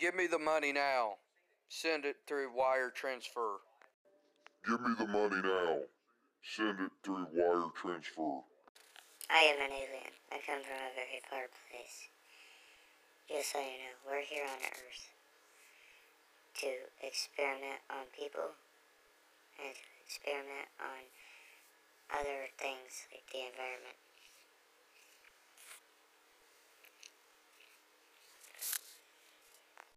Give me the money now. Send it through wire transfer. Give me the money now. Send it through wire transfer. I am an alien. I come from a very far place. Just so you know, we're here on Earth to experiment on people and to experiment on other things like the environment.